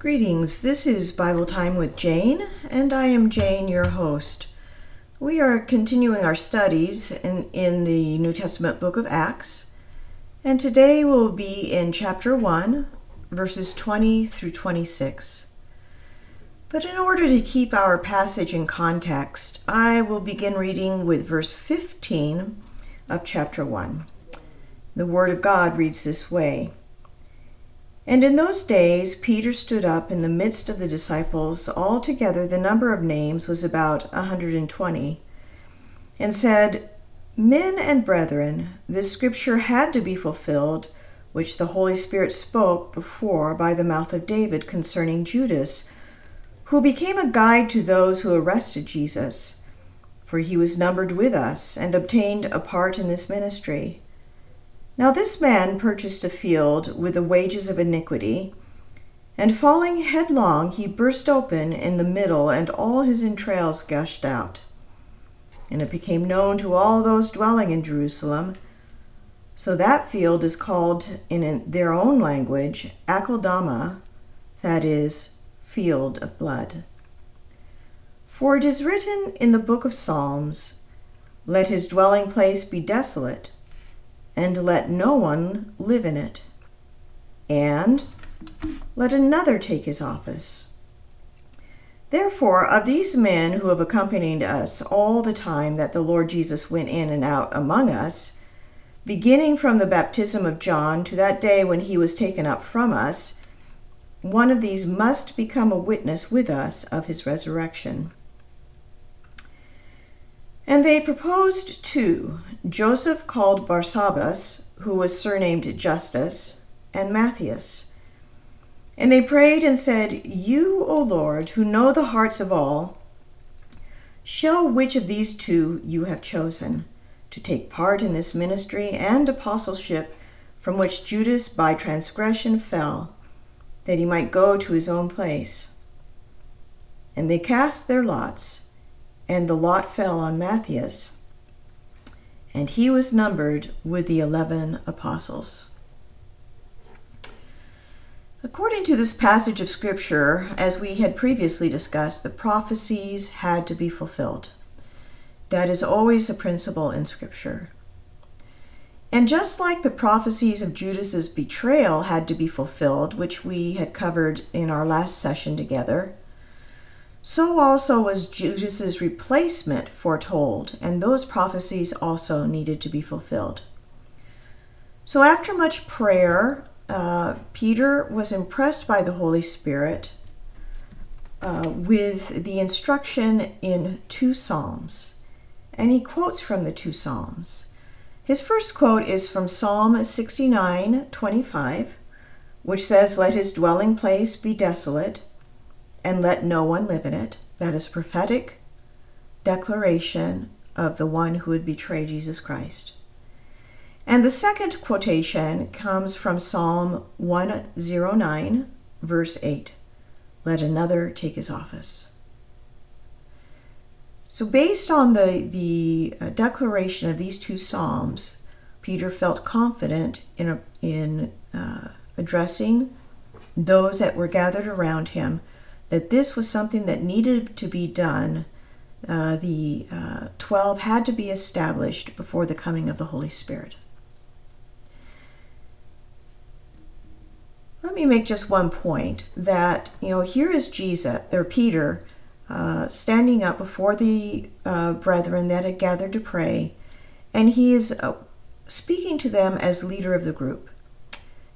Greetings. This is Bible Time with Jane, and I am Jane, your host. We are continuing our studies in, in the New Testament book of Acts, and today we'll be in chapter 1, verses 20 through 26. But in order to keep our passage in context, I will begin reading with verse 15 of chapter 1. The Word of God reads this way. And in those days Peter stood up in the midst of the disciples, altogether the number of names was about a hundred and twenty, and said, Men and brethren, this scripture had to be fulfilled, which the Holy Spirit spoke before by the mouth of David concerning Judas, who became a guide to those who arrested Jesus. For he was numbered with us and obtained a part in this ministry. Now this man purchased a field with the wages of iniquity, and falling headlong, he burst open in the middle, and all his entrails gushed out. And it became known to all those dwelling in Jerusalem. So that field is called in their own language Akeldama, that is, field of blood. For it is written in the book of Psalms, Let his dwelling place be desolate and let no one live in it. And let another take his office. Therefore, of these men who have accompanied us all the time that the Lord Jesus went in and out among us, beginning from the baptism of John to that day when he was taken up from us, one of these must become a witness with us of his resurrection. And they proposed two Joseph called Barsabbas, who was surnamed Justus, and Matthias. And they prayed and said, You, O Lord, who know the hearts of all, show which of these two you have chosen to take part in this ministry and apostleship from which Judas by transgression fell, that he might go to his own place. And they cast their lots and the lot fell on Matthias, and he was numbered with the eleven apostles. According to this passage of Scripture, as we had previously discussed, the prophecies had to be fulfilled. That is always a principle in Scripture. And just like the prophecies of Judas's betrayal had to be fulfilled, which we had covered in our last session together, so also was Judas's replacement foretold, and those prophecies also needed to be fulfilled. So after much prayer, uh, Peter was impressed by the Holy Spirit uh, with the instruction in two Psalms, and he quotes from the two Psalms. His first quote is from Psalm 69 25, which says, Let his dwelling place be desolate and let no one live in it. That is prophetic declaration of the one who would betray Jesus Christ. And the second quotation comes from Psalm 109, verse 8 Let another take his office. So, based on the, the uh, declaration of these two Psalms, Peter felt confident in, in uh, addressing those that were gathered around him that this was something that needed to be done. Uh, the uh, 12 had to be established before the coming of the Holy Spirit. Let me make just one point that, you know, here is Jesus, or Peter, uh, standing up before the uh, brethren that had gathered to pray, and he is uh, speaking to them as leader of the group.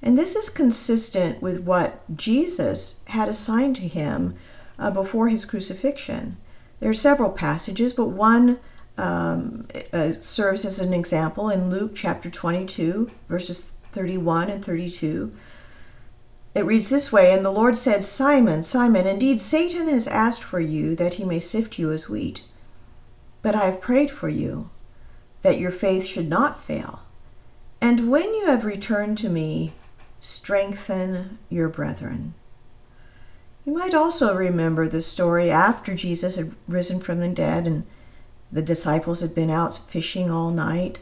And this is consistent with what Jesus had assigned to him uh, before his crucifixion. There are several passages, but one um, uh, serves as an example in Luke chapter 22, verses 31 and 32. It reads this way And the Lord said, Simon, Simon, indeed Satan has asked for you that he may sift you as wheat. But I have prayed for you, that your faith should not fail. And when you have returned to me, strengthen your brethren. You might also remember the story after Jesus had risen from the dead and the disciples had been out fishing all night.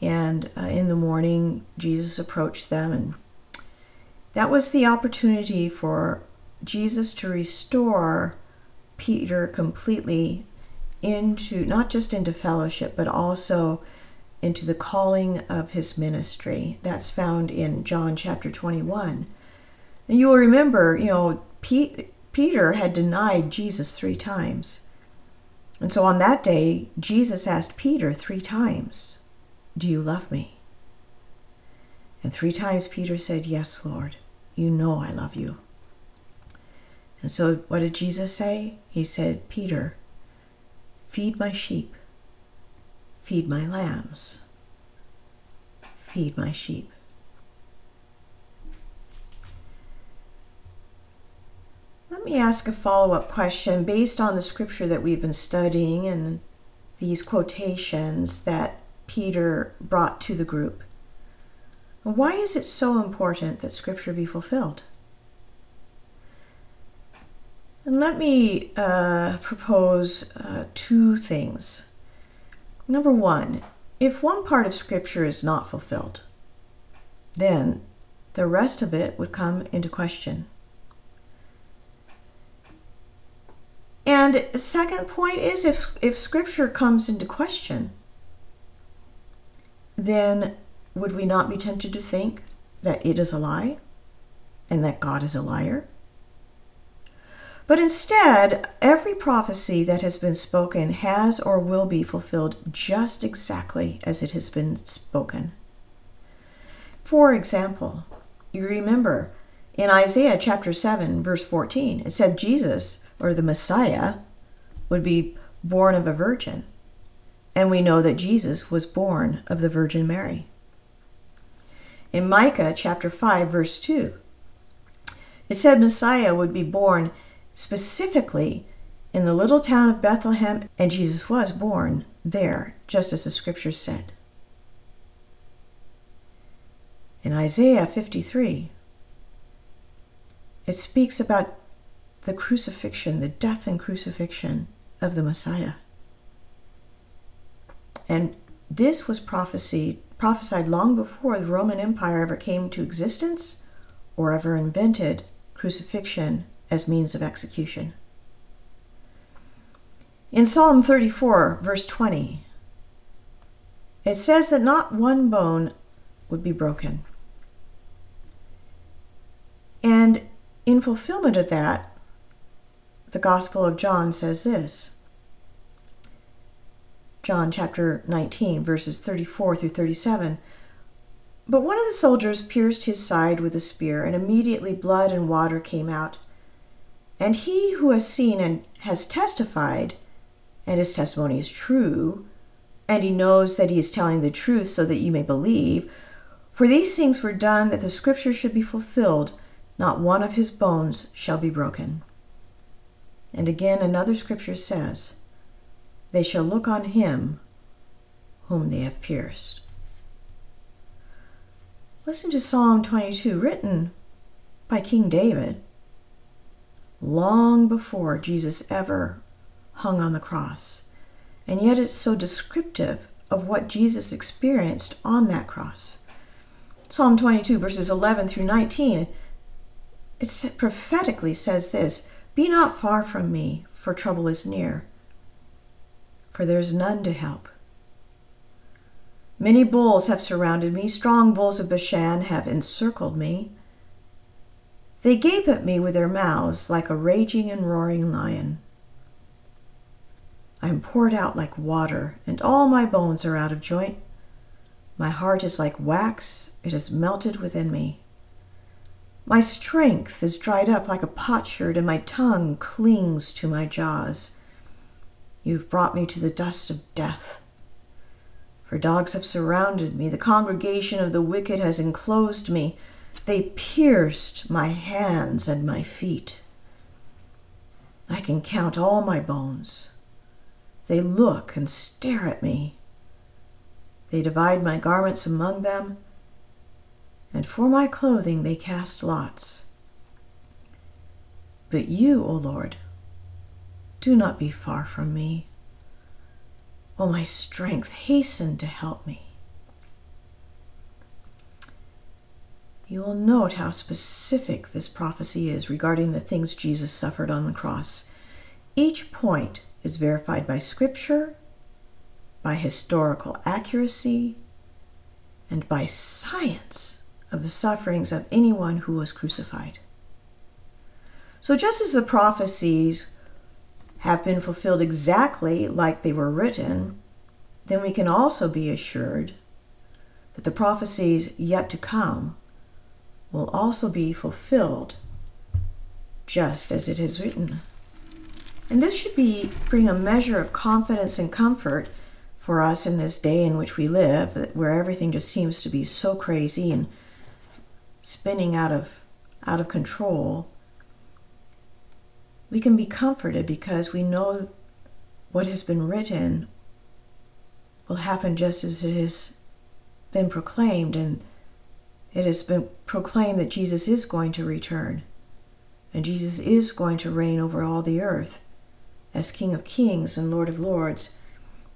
And uh, in the morning, Jesus approached them, and that was the opportunity for Jesus to restore Peter completely into not just into fellowship, but also into the calling of his ministry. That's found in John chapter 21. And you will remember, you know, Pete, Peter had denied Jesus three times. And so on that day, Jesus asked Peter three times, Do you love me? And three times Peter said, Yes, Lord, you know I love you. And so what did Jesus say? He said, Peter, feed my sheep, feed my lambs, feed my sheep. Let me ask a follow up question based on the scripture that we've been studying and these quotations that Peter brought to the group. Why is it so important that scripture be fulfilled? And let me uh, propose uh, two things. Number one, if one part of Scripture is not fulfilled, then the rest of it would come into question. And second point is if, if Scripture comes into question, then would we not be tempted to think that it is a lie and that God is a liar? But instead, every prophecy that has been spoken has or will be fulfilled just exactly as it has been spoken. For example, you remember in Isaiah chapter 7, verse 14, it said Jesus, or the Messiah, would be born of a virgin. And we know that Jesus was born of the Virgin Mary. In Micah chapter 5, verse 2, it said Messiah would be born specifically in the little town of Bethlehem, and Jesus was born there, just as the scriptures said. In Isaiah 53, it speaks about the crucifixion, the death and crucifixion of the Messiah. And this was prophesied, prophesied long before the Roman Empire ever came to existence or ever invented crucifixion as means of execution. In Psalm 34, verse 20, it says that not one bone would be broken. And in fulfillment of that, the Gospel of John says this John chapter 19, verses 34 through 37. But one of the soldiers pierced his side with a spear, and immediately blood and water came out. And he who has seen and has testified, and his testimony is true, and he knows that he is telling the truth so that you may believe, for these things were done that the scripture should be fulfilled, not one of his bones shall be broken. And again, another scripture says, They shall look on him whom they have pierced. Listen to Psalm 22, written by King David long before Jesus ever hung on the cross. And yet it's so descriptive of what Jesus experienced on that cross. Psalm 22, verses 11 through 19, it prophetically says this Be not far from me, for trouble is near, for there is none to help. Many bulls have surrounded me, strong bulls of Bashan have encircled me. They gape at me with their mouths like a raging and roaring lion. I am poured out like water, and all my bones are out of joint. My heart is like wax, it has melted within me. My strength is dried up like a potsherd, and my tongue clings to my jaws. You've brought me to the dust of death. For dogs have surrounded me, the congregation of the wicked has enclosed me. They pierced my hands and my feet. I can count all my bones. They look and stare at me. They divide my garments among them, and for my clothing they cast lots. But you, O Lord, do not be far from me. O my strength, hasten to help me. You will note how specific this prophecy is regarding the things Jesus suffered on the cross. Each point is verified by Scripture, by historical accuracy, and by science of the sufferings of anyone who was crucified. So, just as the prophecies have been fulfilled exactly like they were written, then we can also be assured that the prophecies yet to come will also be fulfilled just as it is written. And this should be bring a measure of confidence and comfort for us in this day in which we live, where everything just seems to be so crazy and spinning out of out of control. We can be comforted because we know what has been written will happen just as it has been proclaimed and it has been proclaimed that Jesus is going to return and Jesus is going to reign over all the earth as King of Kings and Lord of Lords.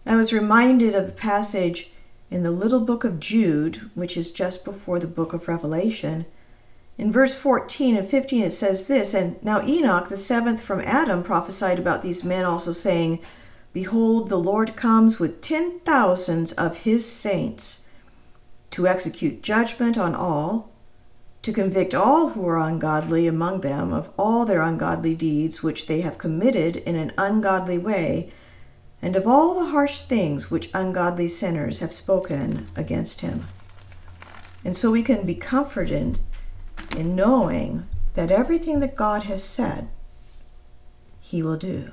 I was reminded of the passage in the little book of Jude, which is just before the book of Revelation. In verse 14 and 15, it says this And now Enoch, the seventh from Adam, prophesied about these men, also saying, Behold, the Lord comes with ten thousands of his saints to execute judgment on all, to convict all who are ungodly among them of all their ungodly deeds which they have committed in an ungodly way and of all the harsh things which ungodly sinners have spoken against him. And so we can be comforted in knowing that everything that God has said, he will do.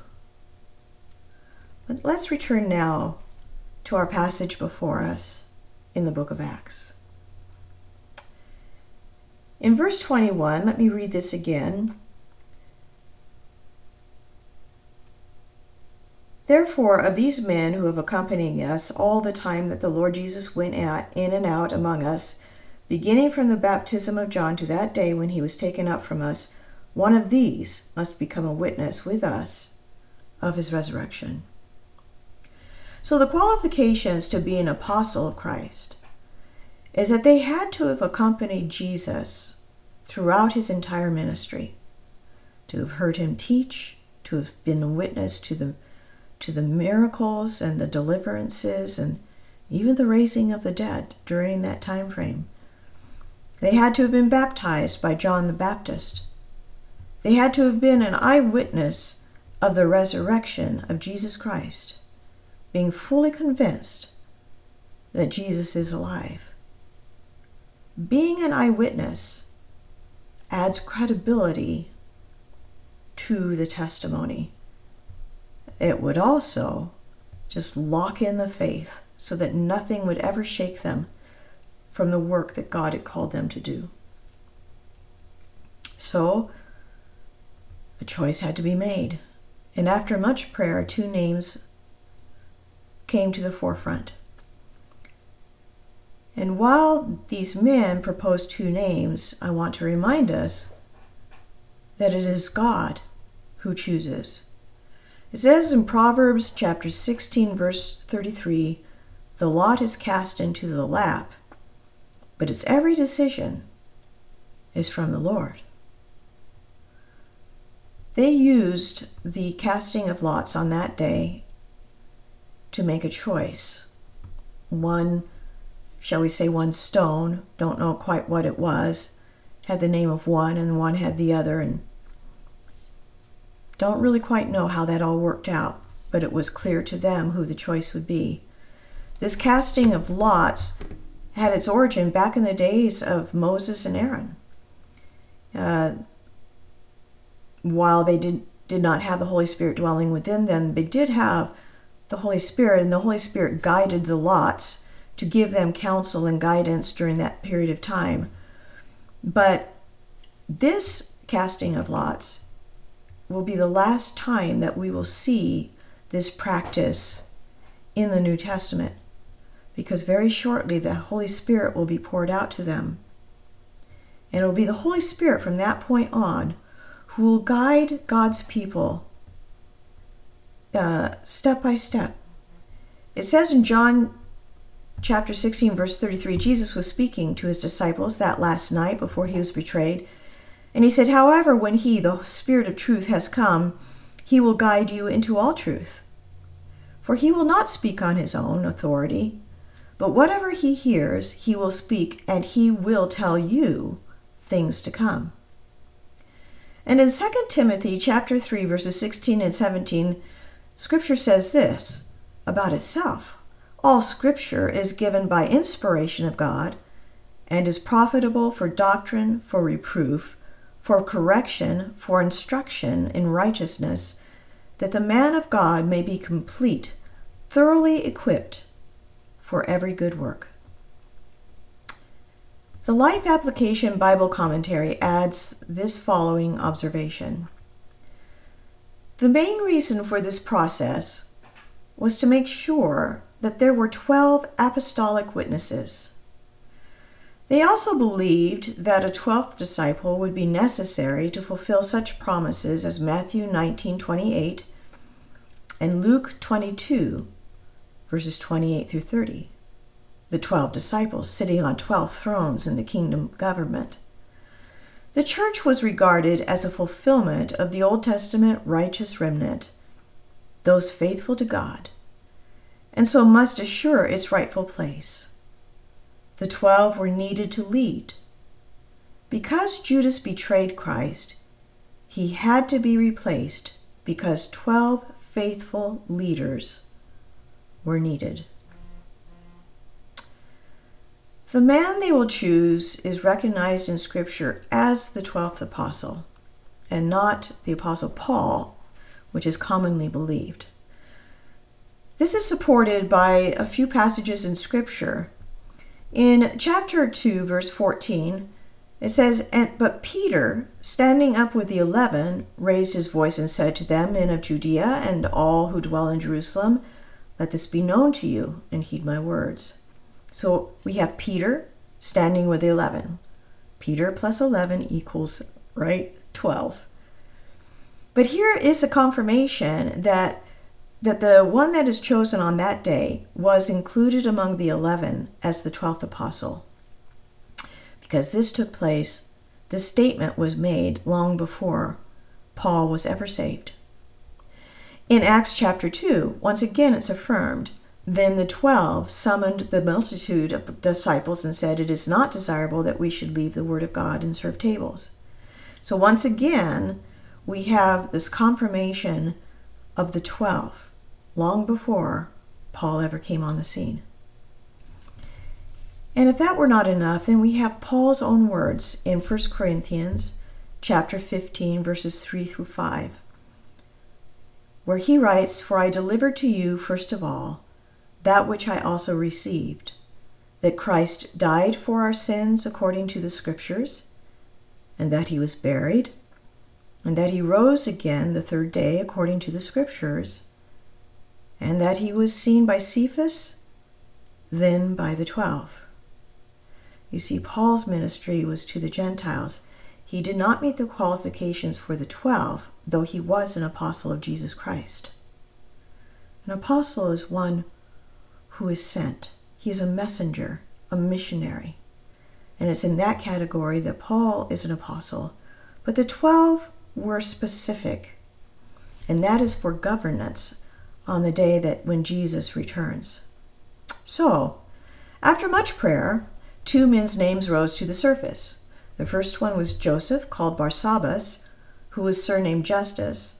But let's return now to our passage before us in the book of Acts. In verse 21, let me read this again. Therefore, of these men who have accompanied us all the time that the Lord Jesus went in and out among us, beginning from the baptism of John to that day when he was taken up from us, one of these must become a witness with us of his resurrection. So, the qualifications to be an apostle of Christ is that they had to have accompanied Jesus throughout his entire ministry, to have heard him teach, to have been a witness to the to the miracles and the deliverances and even the raising of the dead during that time frame. They had to have been baptized by John the Baptist. They had to have been an eyewitness of the resurrection of Jesus Christ, being fully convinced that Jesus is alive. Being an eyewitness adds credibility to the testimony it would also just lock in the faith so that nothing would ever shake them from the work that God had called them to do. So, a choice had to be made. And after much prayer, two names came to the forefront. And while these men propose two names, I want to remind us that it is God who chooses. It says in Proverbs chapter 16, verse 33 the lot is cast into the lap, but its every decision is from the Lord. They used the casting of lots on that day to make a choice. One, shall we say, one stone, don't know quite what it was, had the name of one, and one had the other, and don't really quite know how that all worked out, but it was clear to them who the choice would be. This casting of lots had its origin back in the days of Moses and Aaron. Uh, while they did, did not have the Holy Spirit dwelling within them, they did have the Holy Spirit, and the Holy Spirit guided the lots to give them counsel and guidance during that period of time. But this casting of lots will be the last time that we will see this practice in the New Testament because very shortly the Holy Spirit will be poured out to them. And it will be the Holy Spirit from that point on who will guide God's people uh, step by step. It says in John chapter 16, verse 33, Jesus was speaking to his disciples that last night before he was betrayed. And he said, However, when he, the Spirit of truth, has come, he will guide you into all truth. For he will not speak on his own authority, but whatever he hears, he will speak, and he will tell you things to come. And in 2 Timothy chapter 3 verses 16 and 17, scripture says this about itself. All scripture is given by inspiration of God and is profitable for doctrine, for reproof, for correction, for instruction in righteousness, that the man of God may be complete, thoroughly equipped for every good work. The Life Application Bible Commentary adds this following observation. The main reason for this process was to make sure that there were 12 apostolic witnesses. They also believed that a 12th disciple would be necessary to fulfill such promises as Matthew 19:28 and Luke 22 verses 28 through 30. The 12 disciples sitting on 12 thrones in the kingdom government. The church was regarded as a fulfillment of the Old Testament righteous remnant, those faithful to God, and so must assure its rightful place. The twelve were needed to lead. Because Judas betrayed Christ, he had to be replaced because 12 faithful leaders were needed. The man they will choose is recognized in Scripture as the 12th apostle, and not the apostle Paul, which is commonly believed. This is supported by a few passages in Scripture. In chapter 2, verse 14, it says, But Peter, standing up with the eleven, raised his voice and said to them, Men of Judea and all who dwell in Jerusalem, let this be known to you, and heed my words. So we have Peter standing with the 11. Peter plus 11 equals, right, 12. But here is a confirmation that that the one that is chosen on that day was included among the 11 as the 12th apostle. Because this took place, this statement was made long before Paul was ever saved. In Acts chapter 2, once again it's affirmed then the twelve summoned the multitude of disciples and said, It is not desirable that we should leave the word of God and serve tables. So once again, we have this confirmation of the twelve long before Paul ever came on the scene. And if that were not enough, then we have Paul's own words in 1 Corinthians chapter 15 verses 3 through 5 where he writes, For I delivered to you first of all that which I also received that Christ died for our sins according to the Scriptures, and that he was buried, and that he rose again the third day according to the Scriptures, and that he was seen by Cephas, then by the twelve. You see, Paul's ministry was to the Gentiles. He did not meet the qualifications for the twelve, though he was an apostle of Jesus Christ. An apostle is one who is sent. He is a messenger, a missionary. And it's in that category that Paul is an apostle. But the 12 were specific, and that is for governance on the day that when Jesus returns. So, after much prayer, two men's names rose to the surface. The first one was Joseph, called Barsabbas, who was surnamed Justus,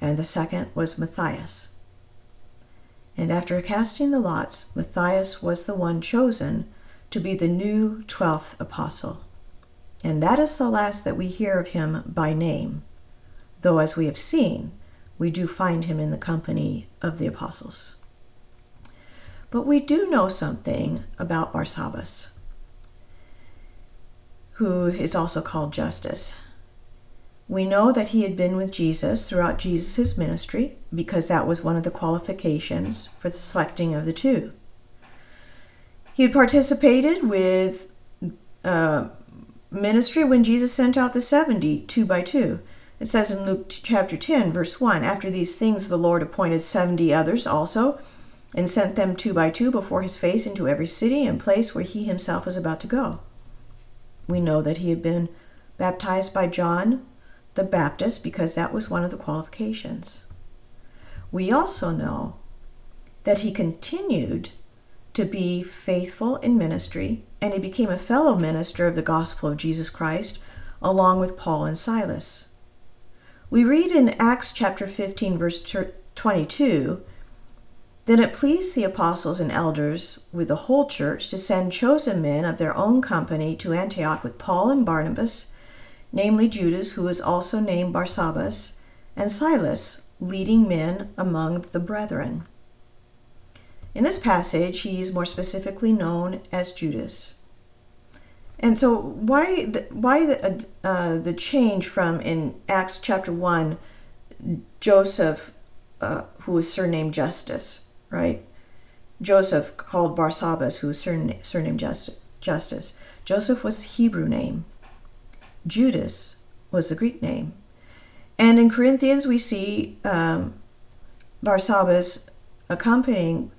and the second was Matthias. And after casting the lots, Matthias was the one chosen to be the new twelfth apostle. And that is the last that we hear of him by name, though, as we have seen, we do find him in the company of the apostles. But we do know something about Barsabbas, who is also called Justus. We know that he had been with Jesus throughout Jesus' ministry because that was one of the qualifications for the selecting of the two. He had participated with uh, ministry when Jesus sent out the 70, two by two. It says in Luke chapter 10, verse 1 After these things, the Lord appointed 70 others also and sent them two by two before his face into every city and place where he himself was about to go. We know that he had been baptized by John the Baptist because that was one of the qualifications. We also know that he continued to be faithful in ministry and he became a fellow minister of the gospel of Jesus Christ along with Paul and Silas. We read in Acts chapter 15, verse 22 Then it pleased the apostles and elders with the whole church to send chosen men of their own company to Antioch with Paul and Barnabas, namely Judas, who was also named Barsabbas, and Silas, leading men among the brethren. In this passage, he is more specifically known as Judas. And so, why the, why the, uh, the change from in Acts chapter one, Joseph, uh, who was surnamed Justus, right? Joseph called Barsabbas, who was surnamed Justus. Joseph was Hebrew name. Judas was the Greek name. And in Corinthians, we see um, Barsabbas accompanying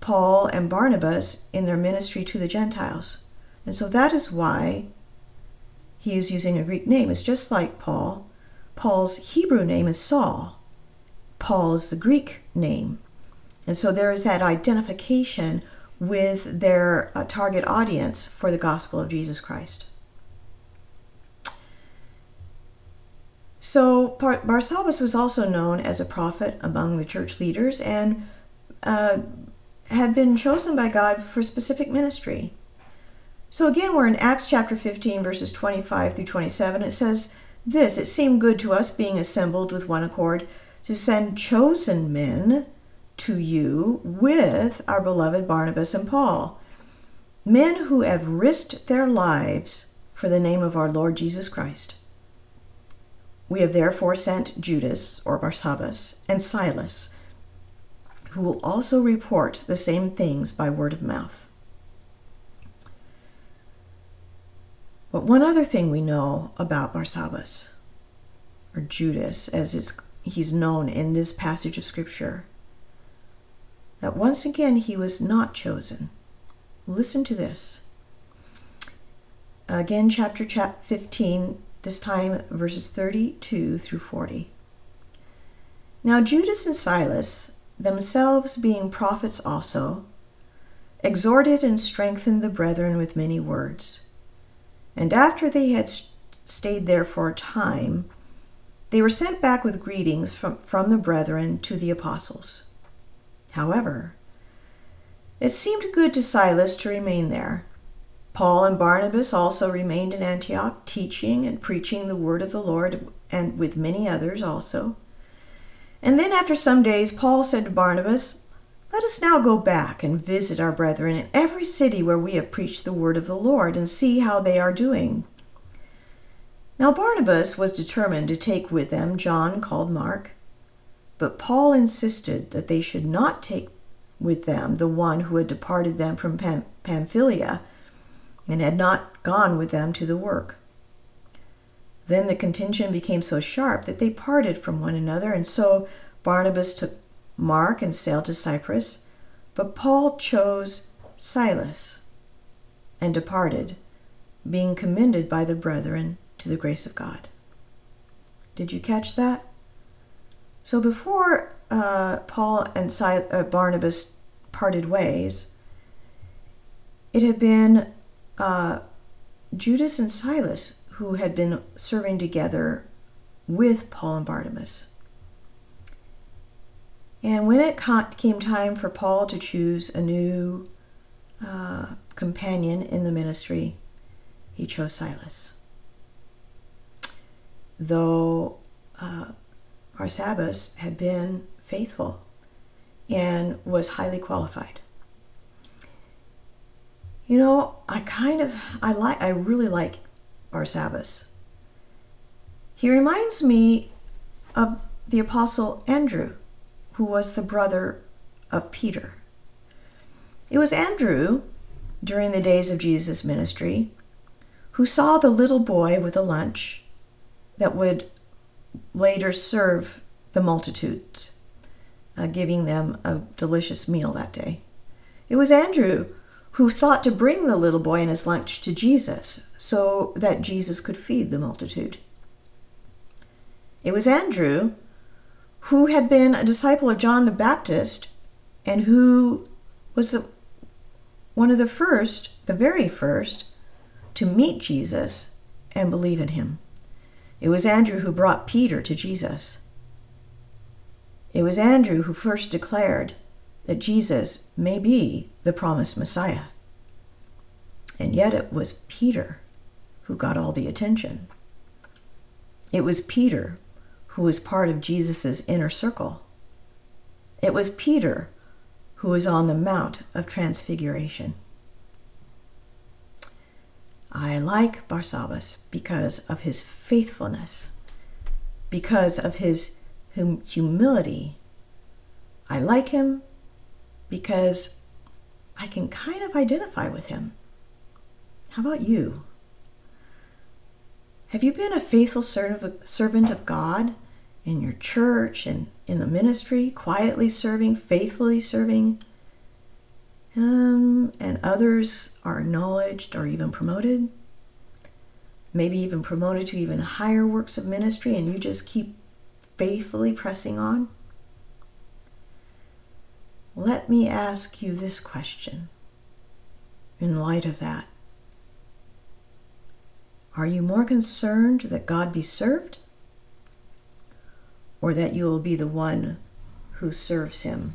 Paul and Barnabas in their ministry to the Gentiles. And so that is why he is using a Greek name. It's just like Paul. Paul's Hebrew name is Saul, Paul is the Greek name. And so there is that identification with their uh, target audience for the gospel of Jesus Christ. So Barsabbas was also known as a prophet among the church leaders and uh, had been chosen by God for specific ministry. So again, we're in Acts chapter 15, verses 25 through 27. It says, This, it seemed good to us, being assembled with one accord, to send chosen men to you with our beloved Barnabas and Paul, men who have risked their lives for the name of our Lord Jesus Christ. We have therefore sent Judas, or Barsabbas, and Silas, who will also report the same things by word of mouth. But one other thing we know about Barsabbas, or Judas, as it's, he's known in this passage of Scripture, that once again he was not chosen. Listen to this. Again, chapter 15, this time verses 32 through 40. Now Judas and Silas, themselves being prophets also, exhorted and strengthened the brethren with many words. And after they had stayed there for a time, they were sent back with greetings from, from the brethren to the apostles. However, it seemed good to Silas to remain there. Paul and Barnabas also remained in Antioch, teaching and preaching the word of the Lord, and with many others also. And then, after some days, Paul said to Barnabas, let us now go back and visit our brethren in every city where we have preached the word of the Lord and see how they are doing. Now Barnabas was determined to take with them John called Mark, but Paul insisted that they should not take with them the one who had departed them from Pam- Pamphylia and had not gone with them to the work. Then the contention became so sharp that they parted from one another, and so Barnabas took Mark and sailed to Cyprus, but Paul chose Silas and departed, being commended by the brethren to the grace of God. Did you catch that? So before uh, Paul and Sil- uh, Barnabas parted ways, it had been uh, Judas and Silas who had been serving together with Paul and Barnabas. And when it came time for Paul to choose a new uh, companion in the ministry, he chose Silas. Though uh, had been faithful and was highly qualified. You know, I kind of I like I really like Barsabbas. He reminds me of the apostle Andrew who was the brother of Peter. It was Andrew, during the days of Jesus' ministry, who saw the little boy with a lunch that would later serve the multitudes. uh, giving them a delicious meal that day. It was Andrew who thought to bring the little boy and his lunch to Jesus so that Jesus could feed the multitude. It was Andrew who had been a disciple of John the Baptist and who was one of the first, the very first, to meet Jesus and believe in him. It was Andrew who brought Peter to Jesus. It was Andrew who first declared that Jesus may be the promised Messiah. And yet it was Peter who got all the attention. It was Peter who was part of Jesus' inner circle. It was Peter who was on the Mount of Transfiguration. I like Barsabbas because of his faithfulness, because of his hum- humility. I like him because I can kind of identify with him. How about you? Have you been a faithful servant of God in your church and in the ministry, quietly serving, faithfully serving? Um, and others are acknowledged or even promoted, maybe even promoted to even higher works of ministry, and you just keep faithfully pressing on? Let me ask you this question in light of that. Are you more concerned that God be served or that you will be the one who serves him?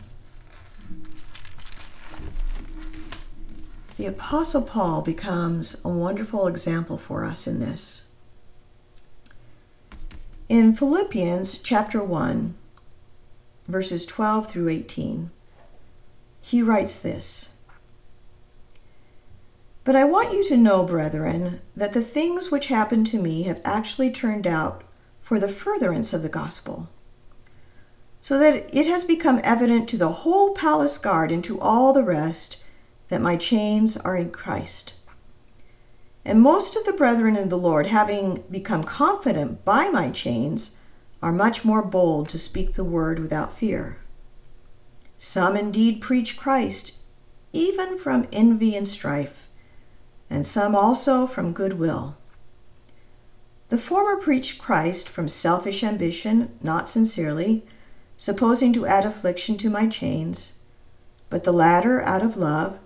The Apostle Paul becomes a wonderful example for us in this. In Philippians chapter 1, verses 12 through 18, he writes this But I want you to know, brethren, that the things which happened to me have actually turned out for the furtherance of the gospel, so that it has become evident to the whole palace guard and to all the rest that my chains are in Christ. And most of the brethren in the Lord, having become confident by my chains, are much more bold to speak the word without fear. Some indeed preach Christ, even from envy and strife, and some also from goodwill. The former preach Christ from selfish ambition, not sincerely, supposing to add affliction to my chains, but the latter out of love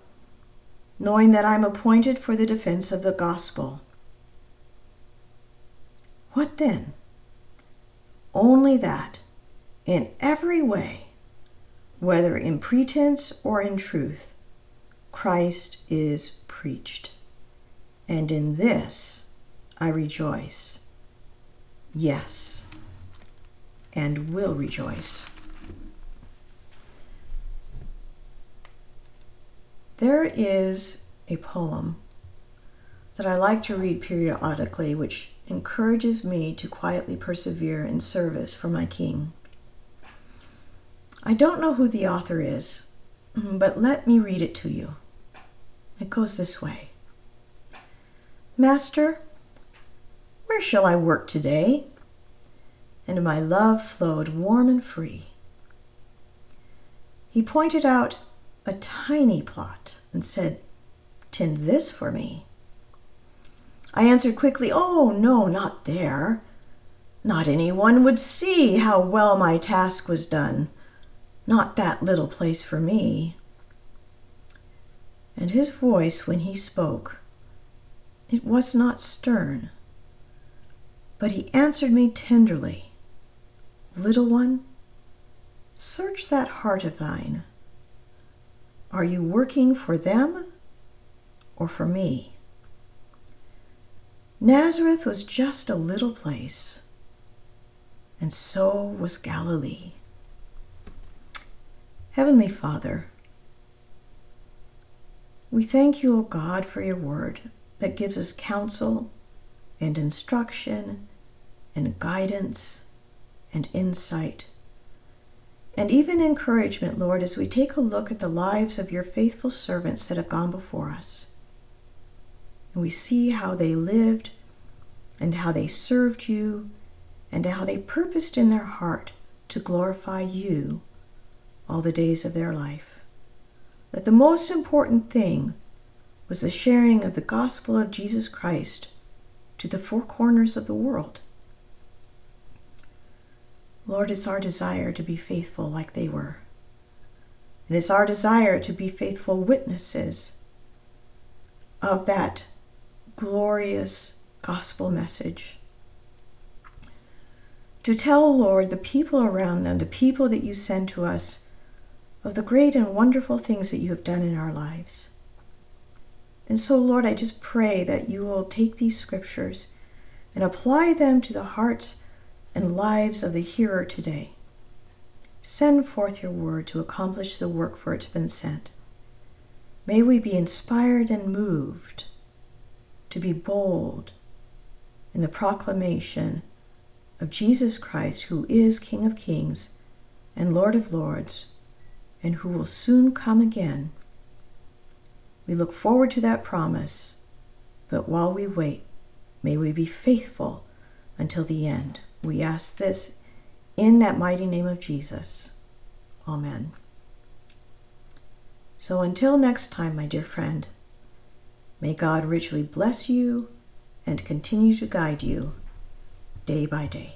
knowing that I'm appointed for the defense of the gospel. What then? Only that, in every way, whether in pretense or in truth, Christ is preached. And in this I rejoice. Yes, and will rejoice. There is a poem that I like to read periodically, which encourages me to quietly persevere in service for my King. I don't know who the author is, mm, but let me read it to you. It goes this way Master, where shall I work today? And my love flowed warm and free. He pointed out a tiny plot and said, Tend this for me. I answered quickly, Oh, no, not there. Not anyone would see how well my task was done. Not that little place for me. And his voice, when he spoke, it was not stern, but he answered me tenderly Little one, search that heart of thine are you working for them or for me? Nazareth was just a little place, and so was Galilee. Heavenly Father, we thank you, O God, for your word that gives us counsel and instruction and guidance and insight and even encouragement, Lord, as we take a look at the lives of your faithful servants that have gone before us. And we see how they lived and how they served you and how they purposed in their heart to glorify you all the days of their life. That the most important thing was the sharing of the gospel of Jesus Christ to the four corners of the world. Lord, it's our desire to be faithful like they were. And it's our desire to be faithful witnesses of that glorious gospel message. To tell, Lord, the people around them, the people that you send to us, of the great and wonderful things that you have done in our lives. And so, Lord, I just pray that you will take these scriptures and apply them to the hearts and lives of the hearer today. Send forth your word to accomplish the work for it's been sent. May we be inspired and moved to be bold in the proclamation of Jesus Christ, who is King of Kings and Lord of Lords, and who will soon come again. We look forward to that promise, but while we wait, may we be faithful until the end. We ask this in that mighty name of Jesus. Amen. So until next time, my dear friend, May God richly bless you and continue to guide you day by day.